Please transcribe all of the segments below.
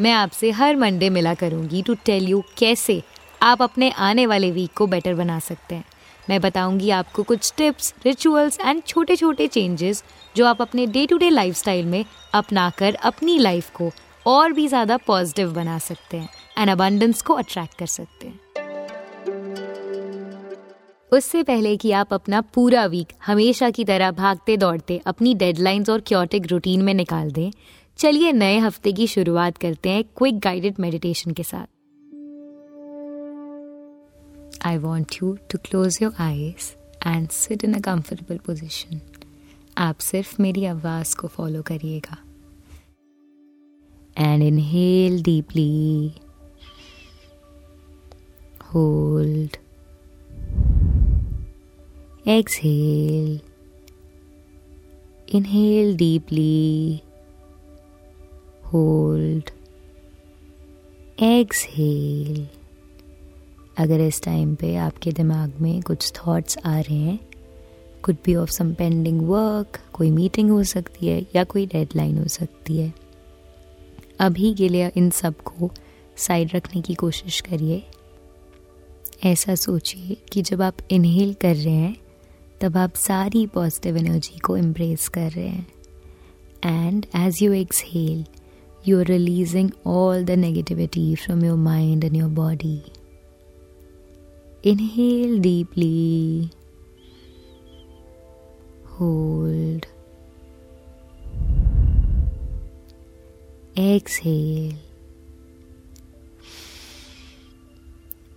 मैं आपसे हर मंडे मिला करूँगी टू टेल यू कैसे आप अपने आने वाले वीक को बेटर बना सकते हैं। मैं बताऊँगी आपको कुछ टिप्स रिचुअल्स एंड छोटे छोटे चेंजेस जो आप अपने डे टू डे लाइफ में अपनाकर अपनी लाइफ को और भी ज़्यादा पॉजिटिव बना सकते हैं एंड अबंडेंस को अट्रैक्ट कर सकते हैं। उससे पहले कि आप अपना पूरा वीक हमेशा की तरह भागते दौड़ते अपनी डेडलाइंस और क्योटिक रूटीन में निकाल दें चलिए नए हफ़्ते की शुरुआत करते हैं क्विक गाइडेड मेडिटेशन के साथ। I want you to close your eyes and sit in a comfortable position आप सिर्फ़ मेरी आवाज़ को फॉलो करिएगा। And inhale deeply hold exhale. Inhale deeply. Hold. Exhale. अगर इस टाइम पे आपके दिमाग में कुछ थॉट्स आ रहे हैं could be of some pending work कोई मीटिंग हो सकती है या कोई डेडलाइन हो सकती है। अभी के लिए इन सबको साइड रखने की कोशिश करिए। ऐसा सोचिए कि जब आप इनहेल कर रहे हैं, तब आप सारी पॉजिटिव एनर्जी को एम्ब्रेस कर रहे हैं। And as you exhale you're releasing all the negativity from your mind and your body. Inhale deeply. Hold. Exhale.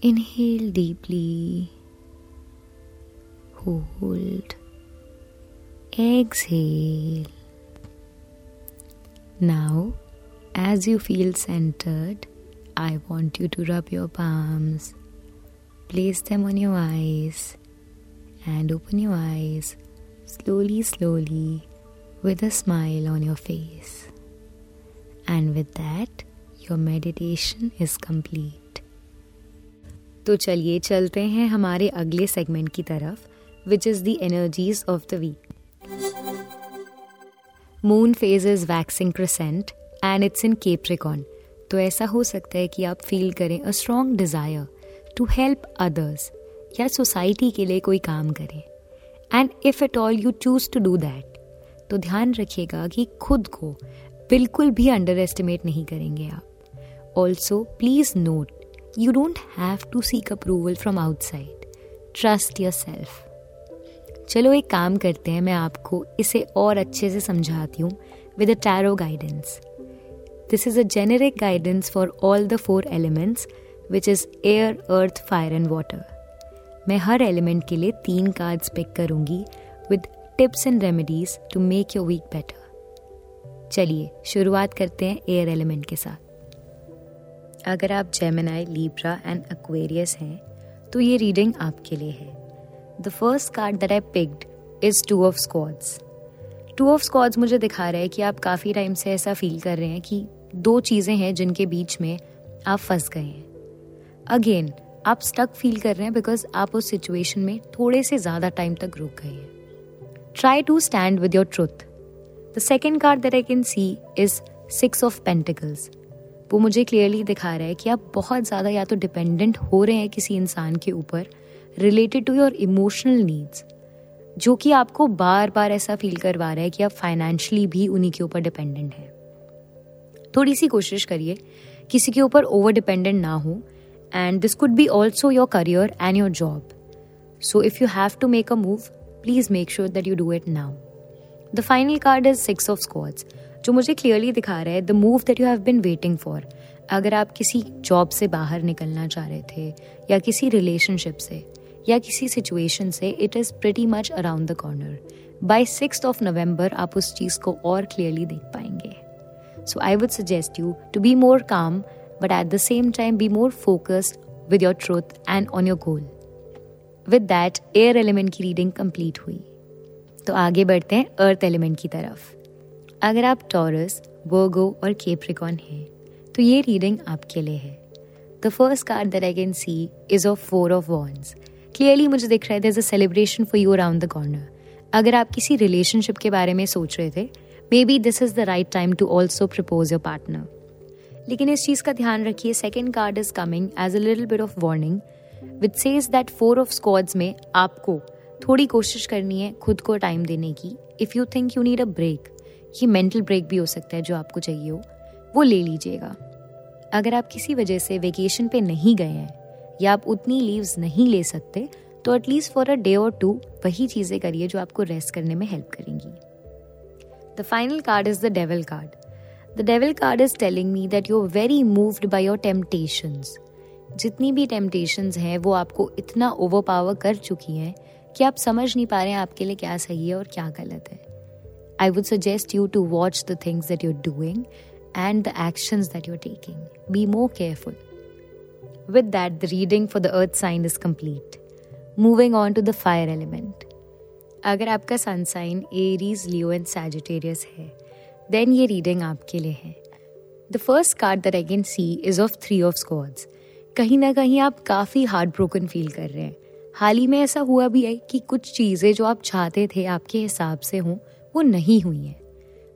Inhale deeply. Hold. Exhale. Now as you feel centered, I want you to rub your palms, place them on your eyes, and open your eyes slowly, slowly with a smile on your face. And with that, your meditation is complete. तो चलिए चलते हैं हमारे अगले segment की तरफ which is the energies of the week. Moon phase is waxing crescent and it's in Capricorn. तो ऐसा हो सकता है कि आप फील करें a strong desire to help others या सोसाइटी के लिए कोई काम करें. And if at all you choose to do that तो ध्यान रखिएगा कि खुद को बिल्कुल भी अंडर एस्टिमेट नहीं करेंगे आप. Also please note you don't have to seek approval from outside trust your self चलो एक काम करते हैं, मैं आपको इसे और अच्छे से समझाती हूँ with a tarot guidance this is a generic guidance for all the four elements which is air earth fire and water मैं हर एलिमेंट के लिए तीन कार्ड्स पिक करूँगी with tips and remedies to make your week better चलिए, शुरुआत करते हैं एयर एलिमेंट के साथ. अगर आप जेमिनाई लीब्रा एंड एक्वेरियस हैं तो ये रीडिंग आपके लिए है. The first card that I picked is two of swords two of swords मुझे दिखा रहा है कि आप काफ़ी टाइम से ऐसा फील कर रहे हैं कि दो चीज़ें हैं जिनके बीच में आप फंस गए हैं। अगेन आप स्टक फील कर रहे हैं बिकॉज़ आप उस सिचुएशन में थोड़े से ज़्यादा टाइम तक रुक गए हैं। Try to stand with your truth the second card that I can see is six of pentacles वो मुझे क्लियरली दिखा रहा है कि आप बहुत ज़्यादा या तो डिपेंडेंट हो रहे हैं किसी इंसान के ऊपर related to your emotional needs जो कि आपको बार बार ऐसा फील करवा रहा है कि आप फाइनेंशियली भी उन्हीं के ऊपर डिपेंडेंट है। थोड़ी सी कोशिश करिए किसी के ऊपर ओवर डिपेंडेंट ना हो and this could be also your career and your job so if you have to make a move please make sure that you do it now the final card is six of swords जो मुझे clearly दिखा रहा है the move that you have been waiting for अगर आप किसी job से बाहर निकलना चाह रहे थे, या किसी रिलेशनशिप से, या किसी सिचुएशन से it is pretty much around the corner by six of November आप उस चीज़ को और क्लियरली देख पाएँगे। So I would suggest you to be more calm, but at the same time be more focused with your truth and on your goal. With that, air element की reading complete हुई. तो आगे बढ़ते हैं earth element की तरफ़. अगर आप टॉरस वर्गो और केप्रिकॉन हैं तो ये रीडिंग आपके लिए है. The first card that I can see is of four of wands clearly मुझे दिख रहा है there a celebration for you around the corner अगर आप किसी रिलेशनशिप के बारे में सोच रहे थे maybe this is the right time to also propose your partner लेकिन इस चीज़ का ध्यान रखिए second card is coming as a little bit of warning which says that four of swords में आपको थोड़ी कोशिश करनी है खुद को टाइम देने की। If you think you need a break ये मेंटल ब्रेक भी हो सकता है जो आपको चाहिए हो, वो ले लीजिएगा। अगर आप किसी वजह से वेकेशन पे नहीं गए हैं, या आप उतनी लीव्स नहीं ले सकते तो at least for a day और टू वही चीज़ें करिए जो आपको रेस्ट करने में हेल्प करेंगी। The final card is the devil card the devil card is telling me that you are very moved by your temptations जितनी भी टेम्पटेशंस हैं वो आपको इतना ओवर पावर कर चुकी हैं कि आप समझ नहीं पा रहे हैं आपके लिए क्या सही है और क्या गलत है I would suggest you to watch the things that you're doing and the actions that you're taking. Be more careful. With that, the reading for the earth sign is complete. Moving on to the fire element. अगर आपका sun sign Aries Leo and Sagittarius है then ये reading आपके लिए है। The first card that I can see is of three of swords कहीं ना कहीं आप काफ़ी हार्ड ब्रोकन फील कर रहे हैं। हाल ही में ऐसा हुआ भी है कि कुछ चीज़ें जो आप चाहते थे आपके हिसाब से हों, वो नहीं हुई हैं।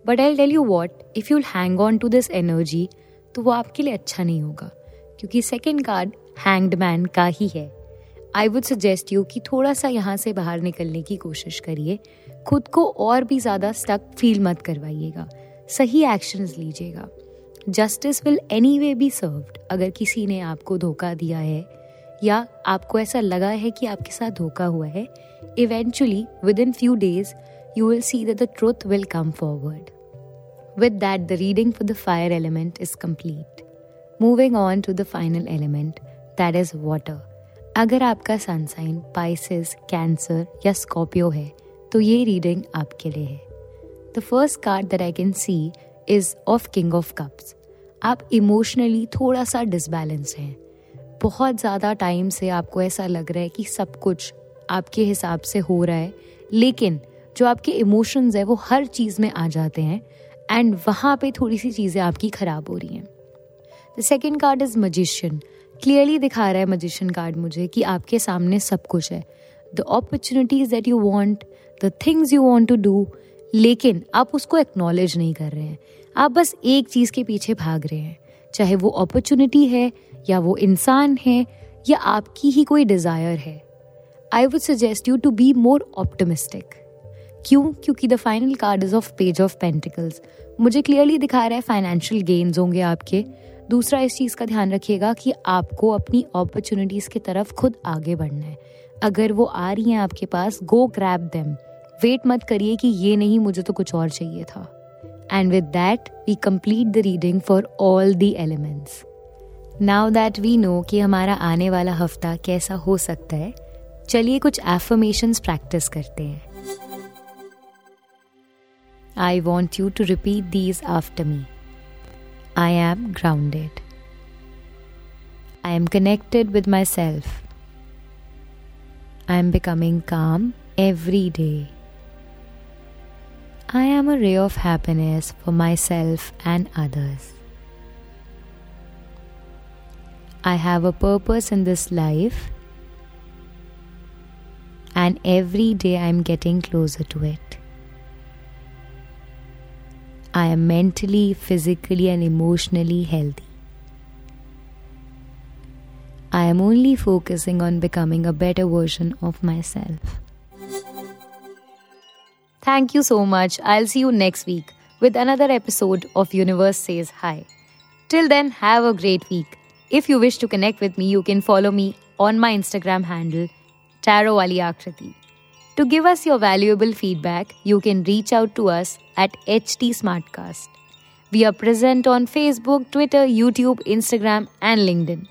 But I tell you what if you'll hang on to this energy तो वो आपके लिए अच्छा नहीं होगा, क्योंकि सेकेंड कार्ड हैंग्ड मैन का ही है। आई वुड सजेस्ट यू कि थोड़ा सा यहाँ से बाहर निकलने की कोशिश करिए। खुद को और भी ज़्यादा स्टक फील मत करवाइएगा। सही एक्शन लीजिएगा। Justice will anyway be served अगर किसी ने आपको धोखा दिया है या आपको ऐसा लगा है कि आपके साथ धोखा हुआ है eventually within few days you will see that the truth will come forward With that, the reading for the fire element is complete. Moving on to the final element, that is water. अगर आपका sun sign, Pisces, Cancer या Scorpio है तो ये reading आपके लिए है। The first card that I can see is of king of cups आप इमोशनली थोड़ा सा डिसबैलेंस हैं। बहुत ज़्यादा टाइम से आपको ऐसा लग रहा है कि सब कुछ आपके हिसाब से हो रहा है, लेकिन जो आपके इमोशंस है, वो हर चीज़ में आ जाते हैं एंड वहाँ पे थोड़ी सी चीज़ें आपकी ख़राब हो रही हैं। The second card is magician clearly दिखा रहा है मजिशियन कार्ड मुझे कि आपके सामने सब कुछ है। The opportunities that you want the things you want to do लेकिन आप उसको एक्नॉलेज नहीं कर रहे हैं। आप बस एक चीज़ के पीछे भाग रहे हैं। चाहे वो अपॉर्चुनिटी है या वो इंसान है या आपकी ही कोई डिज़ायर है। I would suggest you to be more optimistic क्यों? क्योंकि the final card is of page of pentacles मुझे क्लियरली दिखा रहा है फाइनेंशियल गेन्स होंगे आपके। दूसरा इस चीज़ का ध्यान रखिएगा कि आपको अपनी अपॉर्चुनिटीज़ की तरफ़ खुद आगे बढ़ना है। अगर वो आ रही हैं आपके पास गो ग्रैप देम वेट मत करिए कि ये नहीं, मुझे तो कुछ और चाहिए था। And with that we complete the reading for all the elements now that we know कि हमारा आने वाला हफ़्ता कैसा हो सकता है, चलिए कुछ एफर्मेशंस प्रैक्टिस करते हैं। I want you to repeat these after me. I am grounded. I am connected with myself. I am becoming calm every day. I am a ray of happiness for myself and others. I have a purpose in this life, and every day I am getting closer to it. I am mentally, physically, and emotionally healthy. I am only focusing on becoming a better version of myself. Thank you so much. I'll see you next week with another episode of Universe Says Hi. Till then, have a great week. If you wish to connect with me, you can follow me on my Instagram handle, Tarot Akriti. To give us your valuable feedback, you can reach out to us at HT Smartcast. We are present on Facebook, Twitter, YouTube, Instagram, and LinkedIn.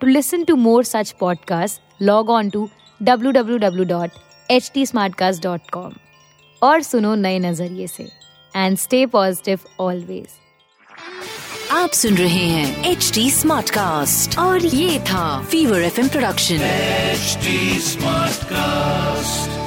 To listen to more such podcasts, log on to www.htsmartcast.com और सुनो नए नजरिए से and stay positive always आप सुन रहे हैं H D smart cast और ये था fever F production HD Smartcast.